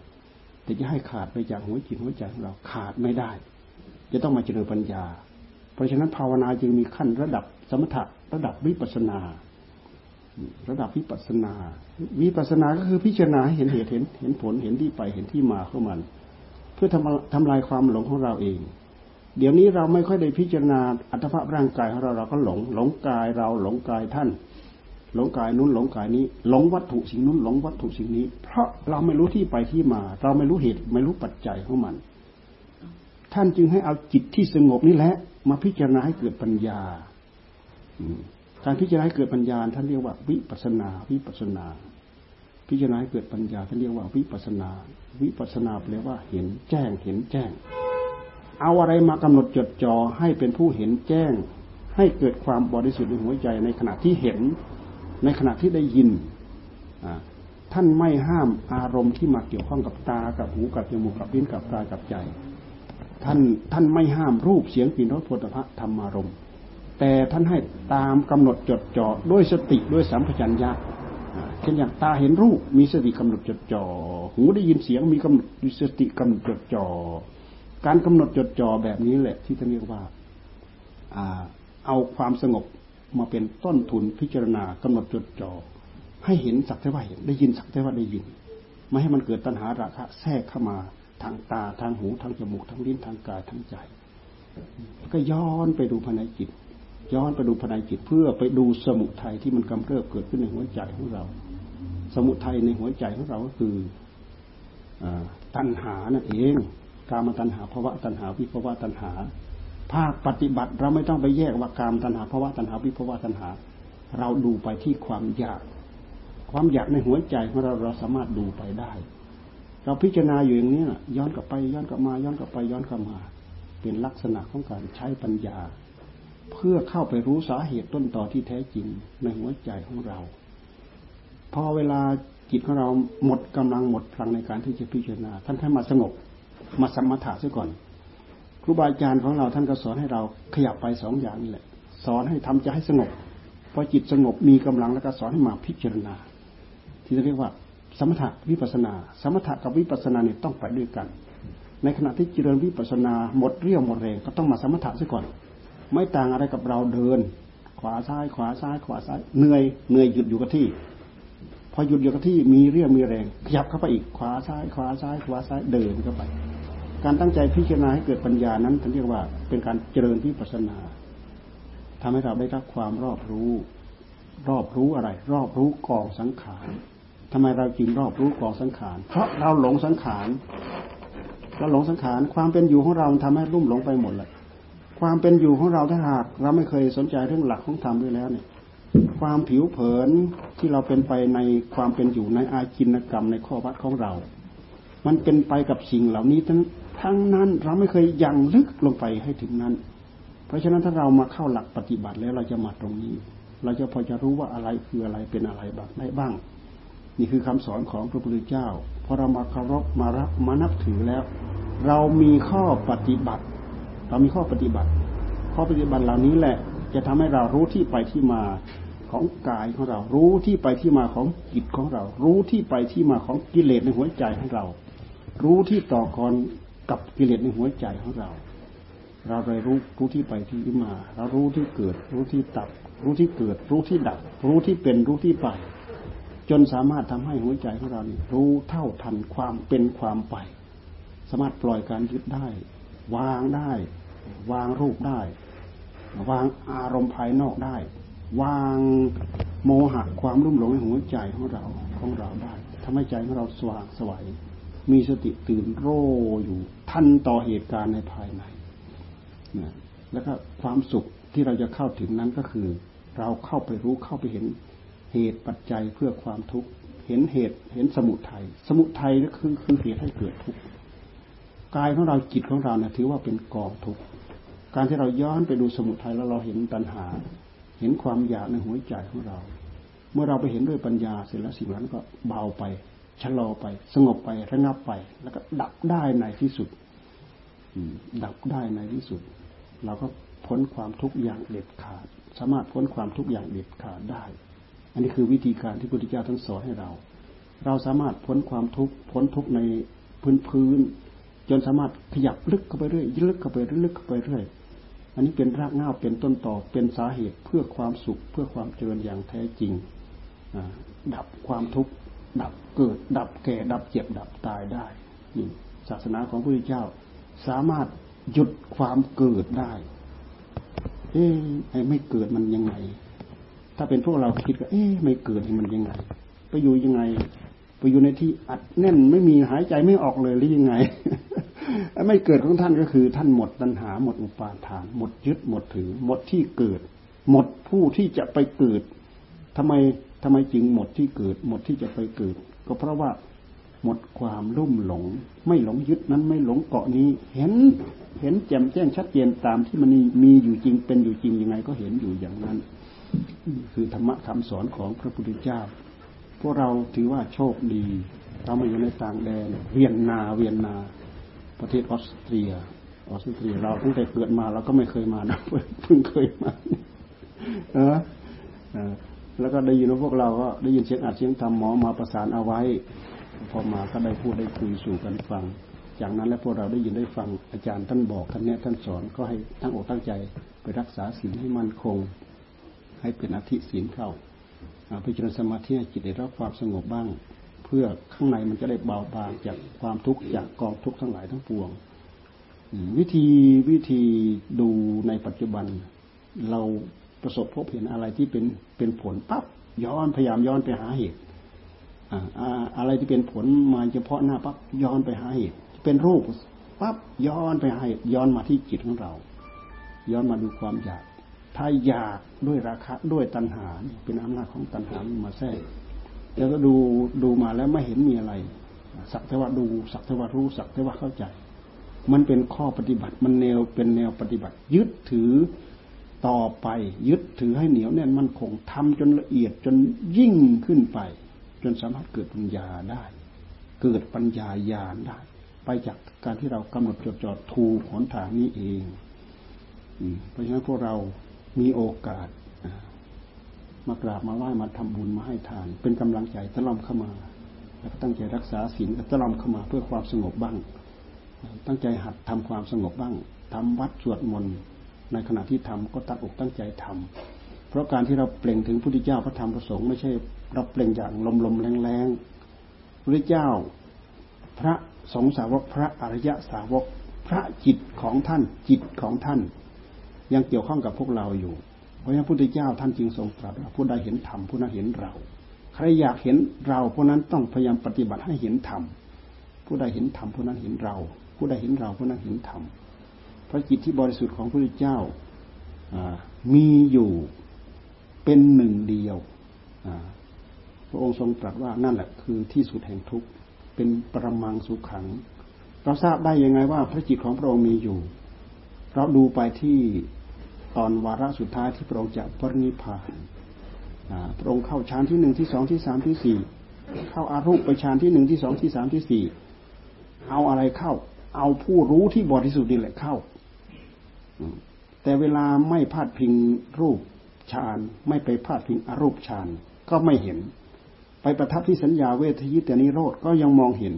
S1: แต่จะให้ขาดไปจากหัวจิตหัวใจของเราขาดไม่ได้ จะต้องมาเจริญปัญญา เพราะฉะนั้นภาวนาจึงมีขั้นระดับสมถะระดับวิปัสนา ระดับวิปัสนา วิปัสนาก็คือพิจารณาเห็นเหตุเห็นเห็นผลเห็นที่ไปเห็นที่มาของมันเพื่อพื่อทำทำลายความหลงของเราเอง เดี๋ยวนี้เราไม่ค่อยได้พิจารณาอัตภาพร่างกายของเราเราก็หลง หลงกายเราหลงกายท่าน หลงกายนู้นหลงกายนี้ หลงวัตถุสิ่งนู้นหลงวัตถุสิ่งนี้ เพราะเราไม่รู้ที่ไปที่มา เราไม่รู้เหตุไม่รู้ปัจจัยของมัน ท่านจึงให้เอาจิตที่สงบนี่แหละ มาพิจารณาให้เกิดปัญญาการพิจารณาให้เกิดปัญญาท่านเรียกว่า วิปัสนาวิปัสนา พิจารณาให้เกิดปัญญาท่านเรียกว่าวิปัสนา วิปัสนาแปลว่าเห็นแจ้งเห็นแจ้ง เอาอะไรมากำหนดจดจ่อให้เป็นผู้เห็นแจ้ง ให้เกิดความบริสุทธิ์ในหัวใจในขณะที่เห็น ในขณะที่ได้ยินท่านไม่ห้ามอารมณ์ที่มาเกี่ยวข้องกับตากับหูกับจมูกกับลิ้นกับกายกับใจ ท่านท่านไม่ห้ามรูปเสียงกลิ่นรสผลิภัณฑ์ธรรมารมณ์ แต่ท่านให้ตามกำหนดจดจ่อด้วยสติด้วยสัมปชัญญะเช่นอย่างตาเห็นรูปมีสติกำหนดจดจ่อหูได้ยินเสียงมีกำหนดสติกำหนดจดจ่อการกำหนดจดจ่อแบบนี้แหละที่ท่านเรียกว่าเอาความสงบ มาเป็นต้นทุนพิจารณากำหนดจดจ่อให้เห็นสักแต่ว่าเห็นได้ยินสักแต่ว่าได้ยิน ไม่ให้มันเกิดตัณหาราคะแทรกเข้ามาทางตาทางหูทางจมูกทางลิ้นทางกายทางใจ ก็ย้อนไปดูภายในจิต ย้อนไปดูภายในจิตเพื่อไปดูสมุทัยที่มันกำเริบเกิดขึ้นในหัวใจของเรา สมุทัยในหัวใจของเราก็คืออตัณหานั่นเอง การมตัณหาภาวะตัณหาวิภาวะตัณหา ภาคปฏิบัติเราไม่ต้องไปแยกว่ากามตัณหาภาวะตัณหาวิภาวะตัณหา เราดูไปที่ความอยาก ความอยากในหัวใจของเราเราสามารถดูไปได้ เราพิจารณาอยู่อย่างนี้นะย้อนกลับไปย้อนกลับมาย้อนกลับไปย้อนกลับมา เป็นลักษณะของการใช้ปัญญา เพื่อเข้าไปรู้สาเหตุต้นต่อที่แท้จริงในหัวใจของเรา พอเวลาจิตของเราหมดกำลังหมดพลังในการที่จะพิจารณา ท่านให้มาสงบมาสมถะซะก่อน ครูบาอาจารย์ของเราท่านก็สอนให้เราขยับไปสองอย่างนี่แหละสอนให้ทำใจให้สงบพอจิตสงบมีกำลังแล้วก็สอนให้มาพิจารณา ที่เรียกว่า สมถะวิปัสนา สมถะกับวิปัสนาเนี่ยต้องไปด้วยกัน ในขณะที่เจริญวิปัสนาหมดเรี่ยวหมดแรงก็ต้องมาสมถะซะก่อน ไม่ต่างอะไรกับเราเดิน ขวาซ้ายขวาซ้ายขวาซ้ายเหนื่อยเหนื่อยหยุดอยู่กับที่ พอหยุดอยู่กับที่มีเรี่ยวมีแรงขยับเข้าไปอีกขวาซ้ายขวาซ้ายขวาซ้ายเดินเข้าไป การตั้งใจพิจารณาให้เกิดปัญญานั้นท่านเรียกว่าเป็นการเจริญวิปัสนาทำให้เราได้รับความรอบรู้ รอบรู้อะไร รอบรู้กองสังขารทำไมเราจึงรอบรู้กองสังขาร เพราะเราหลงสังขารเราหลงสังขารความเป็นอยู่ของเราทำให้รุ่มหลงไปหมดเลยความเป็นอยู่ของเราถ้าหากเราไม่เคยสนใจเรื่องหลักของธรรมด้วยแล้วเนี่ยความผิวเผินที่เราเป็นไปในความเป็นอยู่ในอาจินกรรมในข้อวัดของเรา มันเป็นไปกับสิ่งเหล่านี้ทั้ง ทั้งนั้นเราไม่เคยยังลึกลงไปให้ถึงนั้น เพราะฉะนั้นถ้าเรามาเข้าหลักปฏิบัติแล้วเราจะมาตรงนี้ เราจะพอจะรู้ว่าอะไรคืออะไรเป็นอะไรบ้างได้บ้าง นี่คือคำสอนของพระพุทธเจ้าพอเรามาเคารพมารับมานับถือแล้ว เรามีข้อปฏิบัติ เรามีข้อปฏิบัติ ข้อปฏิบัติเหล่านี้แหละ จะทำให้เรารู้ที่ไปที่มาของกายของเรา รู้ที่ไปที่มาของจิตของเรา รู้ที่ไปที่มาของกิเลสในหัวใจของเรา รู้ที่ต่อกร กับกิเลสในหัวใจของเรา เราเลยรู้รู้ที่ไปที่มา เรารู้ที่เกิด รู้ที่ตับ รู้ที่เกิด รู้ที่ดับ รู้ที่เป็นรู้ที่ไป จนสามารถทำให้หัวใจของเรานี่รู้เท่าทันความเป็นความไป สามารถปล่อยการยึดได้ วางได้ วางรูปได้ วางอารมณ์ภายนอกได้ วางโมหะความรุ่มหลงในหัวใจของเราของเราได้ทำให้ใจของเราสว่างสวัย มีสติตื่นโรอยู่ทันต่อเหตุการณ์ในภายในนะแล้วก็ความสุขที่เราจะเข้าถึงนั้นก็คือ เราเข้าไปรู้เข้าไปเห็นเหตุปัจจัยเพื่อความทุกข์เห็นเหตุเห็นสมุทัยสมุทัยก็คือคือเหตุให้เกิดทุกข์กายของเราจิตของเราเนี่ยถือว่าเป็นกองทุกข์การที่เราย้อนไปดูสมุทัยแล้วเราเห็นตัณหา เห็นความอยากในหัวใจของเรา เมื่อเราไปเห็นด้วยปัญญาเสร็จแล้วสิ่งนั้นก็เบาไป ชะลอไป สงบไประงับไป แล้วก็ดับได้ในที่สุดดับได้ในที่สุด เราก็พ้นความทุกข์อย่างเด็ดขาด สามารถพ้นความทุกข์อย่างเด็ดขาดได้ อันนี้คือวิธีการที่พระพุทธเจ้าท่านสอนให้เรา เราสามารถพ้นความทุกข์พ้นทุกข์ในพื้นพื้นจนสามารถขยับลึกเข้าไปเรื่อยลึกเข้าไปเรื่อยลึกเข้าไปเรื่อยอันนี้เป็นรากเหง้าเป็นต้นต่อเป็นสาเหตุเพื่อความสุขเพื่อความเจริญอย่างแท้จริงดับความทุกข์ ดับเกิด ดับแก่ ดับเจ็บ ดับตายได้นี่ศาสนาของพระพุทธเจ้า สามารถหยุดความเกิดได้ เอ๊ะไม่เกิดมันยังไง ถ้าเป็นพวกเราคิดก็เอ๊ะไม่เกิดมันยังไง ไปอยู่ยังไง ไปอยู่ในที่อัดแน่นไม่มีหายใจไม่ออกเลยหรือยังไงไม่เกิดของท่านก็คือท่านหมดตัณหา หมดอุปาทาน หมดยึดหมดถือ หมดที่เกิด หมดผู้ที่จะไปเกิดทำไม ทำไมจึงหมดที่เกิด หมดที่จะไปเกิด ก็เพราะว่าหมดความลุ่มหลง ไม่หลงยึดนั้นไม่หลงเกาะนี้ เห็นเห็นแจ่มแจ้งชัดเจนตามที่มันมีอยู่จริงเป็นอยู่จริงยังไงก็เห็นอยู่อย่างนั้น คือธรรมะคำสอนของพระพุทธเจ้า พวกเราถือว่าโชคดีเรามาอยู่ในต่างแดน เวียนนาเวียนนา ประเทศออสเตรียออสเตรียเราตั้งแต่เกิดมาเราก็ไม่เคยมานะเพิ่งเคยมาเออ แล้วก็ได้ยินว่าพวกเราก็ได้ยินเสียงอัดเสียงทำหมอมาประสานเอาไว้ พอมาก็ได้พูดได้คุยสู่กันฟัง จากนั้นแล้วพวกเราได้ยินได้ฟังอาจารย์ท่านบอกท่านแนะท่านสอนก็ให้ตั้งอกตั้งใจไปรักษาศีลให้มั่นคง ให้เป็นอธิศีลเข้าไปจนสมาธิจิตได้รับความสงบบ้าง เพื่อข้างในมันจะได้เบาบางจากความทุกข์จากกองทุกข์ทั้งหลายทั้งปวง วิธีวิธีดูในปัจจุบันเรา ประสบพบเห็นอะไรที่เป็นเป็นผลปั๊บย้อนพยายามย้อนไปหาเหตุอะไรที่เป็นผลมาเฉพาะหน้าปั๊บย้อนไปหาเหตุเป็นรูปปั๊บย้อนไปหาเหตุย้อนมาที่จิตของเรา ย้อนมาดูความอยาก ถ้าอยากด้วยราคะด้วยตัณหาเป็นอำนาจของตัณหามาแทรกแล้วก็ดูดูมาแล้วไม่เห็นมีอะไร สักแต่ว่าดูสักแต่ว่ารู้สักแต่ว่าเข้าใจ มันเป็นข้อปฏิบัติมันแนวเป็นแนวปฏิบัติ ยึดถือ ต่อไป ยึดถือให้เหนียวแน่นมันคงทำจนละเอียดจนยิ่งขึ้นไป จนสามารถเกิดปัญญาได้ เกิดปัญญาญาณได้ ไปจากการที่เรากำหนดจดจ่อถูกหนทางนี้เองเพราะฉะนั้นพวกเรามีโอกาสมากราบมาไหว้มาทำบุญมาให้ทาน เป็นกำลังใจตะล่อมเข้ามา แล้วก็ตั้งใจรักษาศีลตะล่อมเข้ามาเพื่อความสงบบ้าง ตั้งใจหัดทำความสงบบ้างทำวัดสวดมนต์ ในขณะที่ทำก็ตั้งอกตั้งใจทำเพราะการที่เราเปล่งถึงพุทธเจ้าพระธรรมพระสงฆ์ไม่ใช่เราเปล่งอย่างลมลมแรงแรงพระเจ้า พระสงฆ์สาวกพระอริยสาวกพระจิตของท่านจิตของท่าน ยังเกี่ยวข้องกับพวกเราอยู่ เพราะฉะนั้นพระพุทธเจ้าท่านจึงทรงตรัสว่าผู้ใดเห็นธรรมผู้นั้นเห็นเรา ใครอยากเห็นเราผู้นั้นต้องพยายามปฏิบัติให้เห็นธรรมผู้ใดเห็นธรรมผู้นั้นเห็นเรา ผู้ใดเห็นเราผู้นั้นเห็นธรรม พระจิตที่บริสุทธิ์ของพระพุทธเจ้ามีอยู่เป็นหนึ่งเดียว พระองค์ทรงตรัสว่านั่นแหละคือที่สุดแห่งทุกข์เป็นประมังสุขขัง เราทราบได้ยังไงว่าพระจิตของพระองค์มีอยู่ เราดูไปที่ตอนวาระสุดท้ายที่พระองค์จะปรินิพานพระองค์เข้าฌานที่หนึ่งที่สองที่สามที่สี่เข้าอารูปไปฌานที่หนึ่งที่สองที่สามที่สี่เอาอะไรเข้า เอาผู้รู้ที่บริสุทธิ์นี่แหละเข้า แต่เวลาไม่พาดพิงรูปฌานไม่ไปพาดพิงอรูปฌานก็ไม่เห็น ไปประทับที่สัญญาเวทยิตานิโรธก็ยังมองเห็น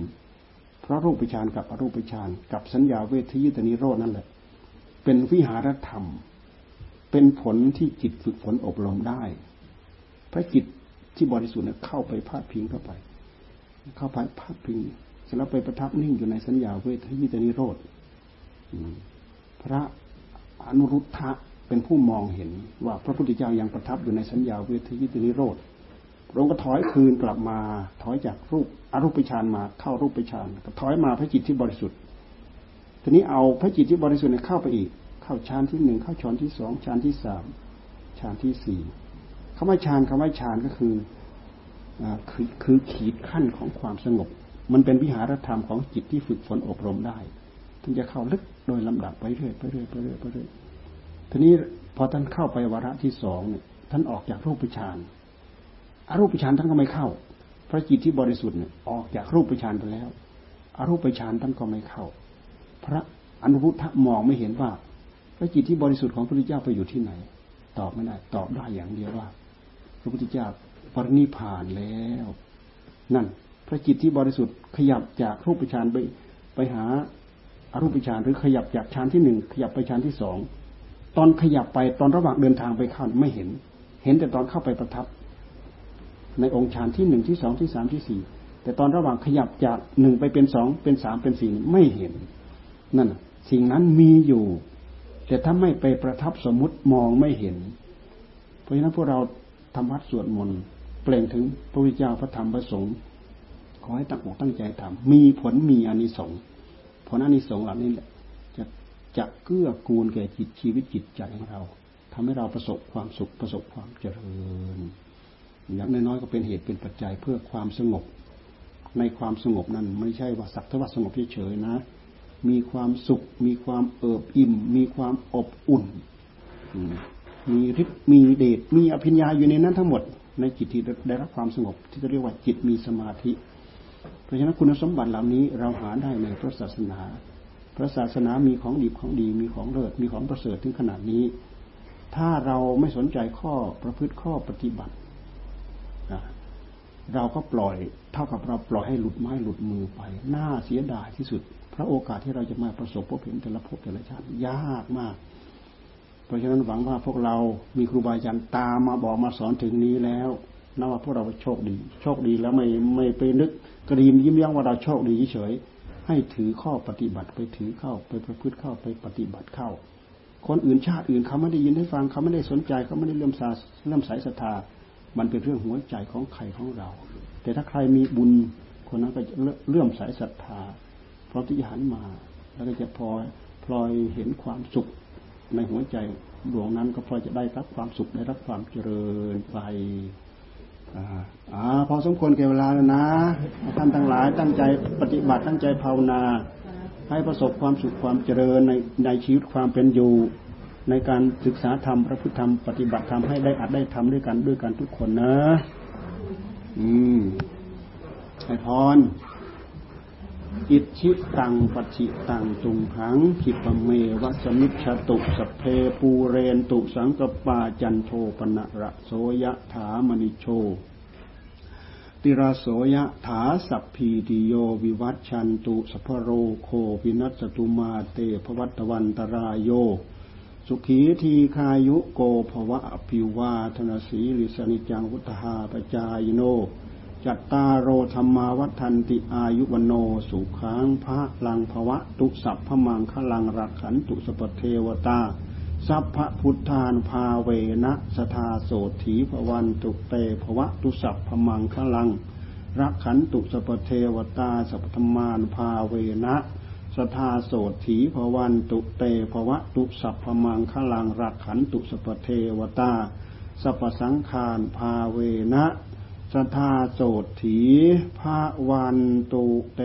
S1: เพราะรูปฌานกับอรูปฌานกับสัญญาเวทยิตานิโรธนั่นแหละ เป็นวิหารธรรม เป็นผลที่จิตฝึกฝนอบรมได้ พระจิตที่บริสุทธิ์เนี่ยเข้าไปพาดพิงเข้าไป เข้าไปพาดพิงเสร็จแล้วไปประทับนิ่งอยู่ในสัญญาเวทยิตานิโรธพระ อนุรุทธะเป็นผู้มองเห็นว่าพระพุทธเจ้ายังประทับอยู่ในสัญญาเวทยิตานิโรธพระองค์ก็ถอยคืนกลับมาถอยจากรูปอรูปฌานมาเข้ารูปฌานก็ถอยมาพระจิตที่บริสุทธิ์ทีนี้เอาพระจิตที่บริสุทธิ์เข้าไปอีก เข้าฌานที่หนึ่งเข้าฌานที่สองฌานที่สามฌานที่สี่คำว่าฌานคำว่าฌานก็คือคือคือขีดขั้นของความสงบ มันเป็นวิหารธรรมของจิตที่ฝึกฝนอบรมได้ ถึงจะเข้าลึกโดยลำดับไปเรื่อยไปเรื่อยไปเรื่อยไปเรื่อยทีนี้พอท่านเข้าไปวาระที่สองเนี่ยท่านออกจากรูปฌานอารูปฌานท่านก็ไม่เข้า พระจิตที่บริสุทธิ์เนี่ยออกจากรูปฌานไปแล้วอารูปฌานท่านก็ไม่เข้า พระอนุรุทธะมองไม่เห็นว่า พระจิตที่บริสุทธิ์ของพระพุทธเจ้าไปอยู่ที่ไหน ตอบไม่ได้ตอบได้อย่างเดียวว่า พระพุทธเจ้าปรินิพานแล้ว นั่น พระจิตที่บริสุทธิ์ขยับจากรูปฌานไปไปหา อารูปฌานหรือขยับจากฌานที่หนึ่งขยับไปฌานที่สองตอนขยับไปตอนระหว่างเดินทางไปเข้าไม่เห็น เห็นแต่ตอนเข้าไปประทับ ในองค์ฌานที่หนึ่งที่สองที่สามที่สี่แต่ตอนระหว่างขยับจากหนึ่งไปเป็นสองเป็นสามเป็นสี่ไม่เห็น นั่นสิ่งนั้นมีอยู่ แต่ถ้าไม่ไปประทับสมมติมองไม่เห็น เพราะฉะนั้นพวกเราทำวัดสวดมนต์เปล่งถึงพระพุทธเจ้าพระธรรมพระสงฆ์ขอให้ตั้งอกตั้งใจทำมีผลมีอานิสงส์ ผลอานิสงส์เหล่านี้แหละจะจะเกื้อกูลแก่จิตชีวิตจิตใจของเราทำให้เราประสบความสุขประสบความเจริญ อย่างน้อยๆก็เป็นเหตุเป็นปัจจัยเพื่อความสงบ ในความสงบนั้นไม่ใช่ว่าสักแต่ว่าสงบเฉยๆนะ มีความสุข มีความเอิบอิ่ม มีความอบอุ่น มีฤทธิ์มีเดชมีอภิญญาอยู่ในนั้นทั้งหมด ในจิตที่ได้รับความสงบที่จะเรียกว่าจิตมีสมาธิ เพราะฉะนั้นคุณสมบัติเหล่านี้เราหาได้ในพระศาสนา พระศาสนามีของดีของดีมีของเลิศมีของประเสริฐถึงขนาดนี้ ถ้าเราไม่สนใจข้อประพฤติข้อปฏิบัติเราก็ปล่อยเท่ากับเราปล่อยให้หลุดไม้หลุดมือไป น่าเสียดายที่สุด พระโอกาสที่เราจะมาประสบพบเห็นแต่ละภพแต่ละชาติยากมาก เพราะฉะนั้นหวังว่าพวกเรามีครูบาอาจารย์ตามมาบอกมาสอนถึงนี้แล้ว นับว่าพวกเราโชคดี โชคดีแล้วไม่ไม่ไปนึกกระดิมยิ้มย่องว่าเราโชคดีเฉยให้ถือข้อปฏิบัติไปถือเข้าไปประพฤติเข้าไปปฏิบัติเข้า คนอื่นชาติอื่นเขาไม่ได้ยินได้ฟังเขาไม่ได้สนใจเขาไม่ได้เลื่อมสาเลื่อมใสศรัทธามันเป็นเรื่องหัวใจของใครของเรา แต่ถ้าใครมีบุญคนนั้นก็จะเลื่อมใสศรัทธาเพราะที่หันมา แล้วก็จะพอพลอยเห็นความสุขในหัวใจดวงนั้นก็พลอยจะได้รับความสุขได้รับความเจริญไป อ่าพอสมควรแก่เวลาแล้วนะ ท่านทั้งหลายตั้งใจปฏิบัติตั้งใจภาวนา ให้ประสบความสุขความเจริญในในชีวิตความเป็นอยู่ ในการศึกษาธรรมพระพุทธธรรมปฏิบัติธรรมให้ได้อัดได้ทำด้วยกันด้วยกันทุกคนนะ อืมไอพร อิชิตังปชิตังตุงหังขิปเมวัสมิชตุสเพปูเรนตุสังกปาจันโทปนะระโสยะถามณิโช ติราโสยะถาสัพพีติโยวิวัตชันตุสพโรโควินัสตุมาเตภวัตวันตรายโย สุขีทีคายุโกภวะอภิวาธนสีลิสนิจังวุฒหาปจายโน จัตตาโรธรรมาวัฒนติอายุวโนสุขังพระลังภวะตุสัพพมังคลังรักขันตุสปเทวตา สัพพพุทธานภาเวนะสทาโสถีภวันตุเตภวะตุสัพพมังคลังรักขันตุสปเทวตาสัพพมานภาเวนะสทาโสถีภวันตุเตภวะตุสัพพมังคลังรักขันตุสปเทวตาสัพสังขารภาเวนะ ทาโสถีพระวันตุเต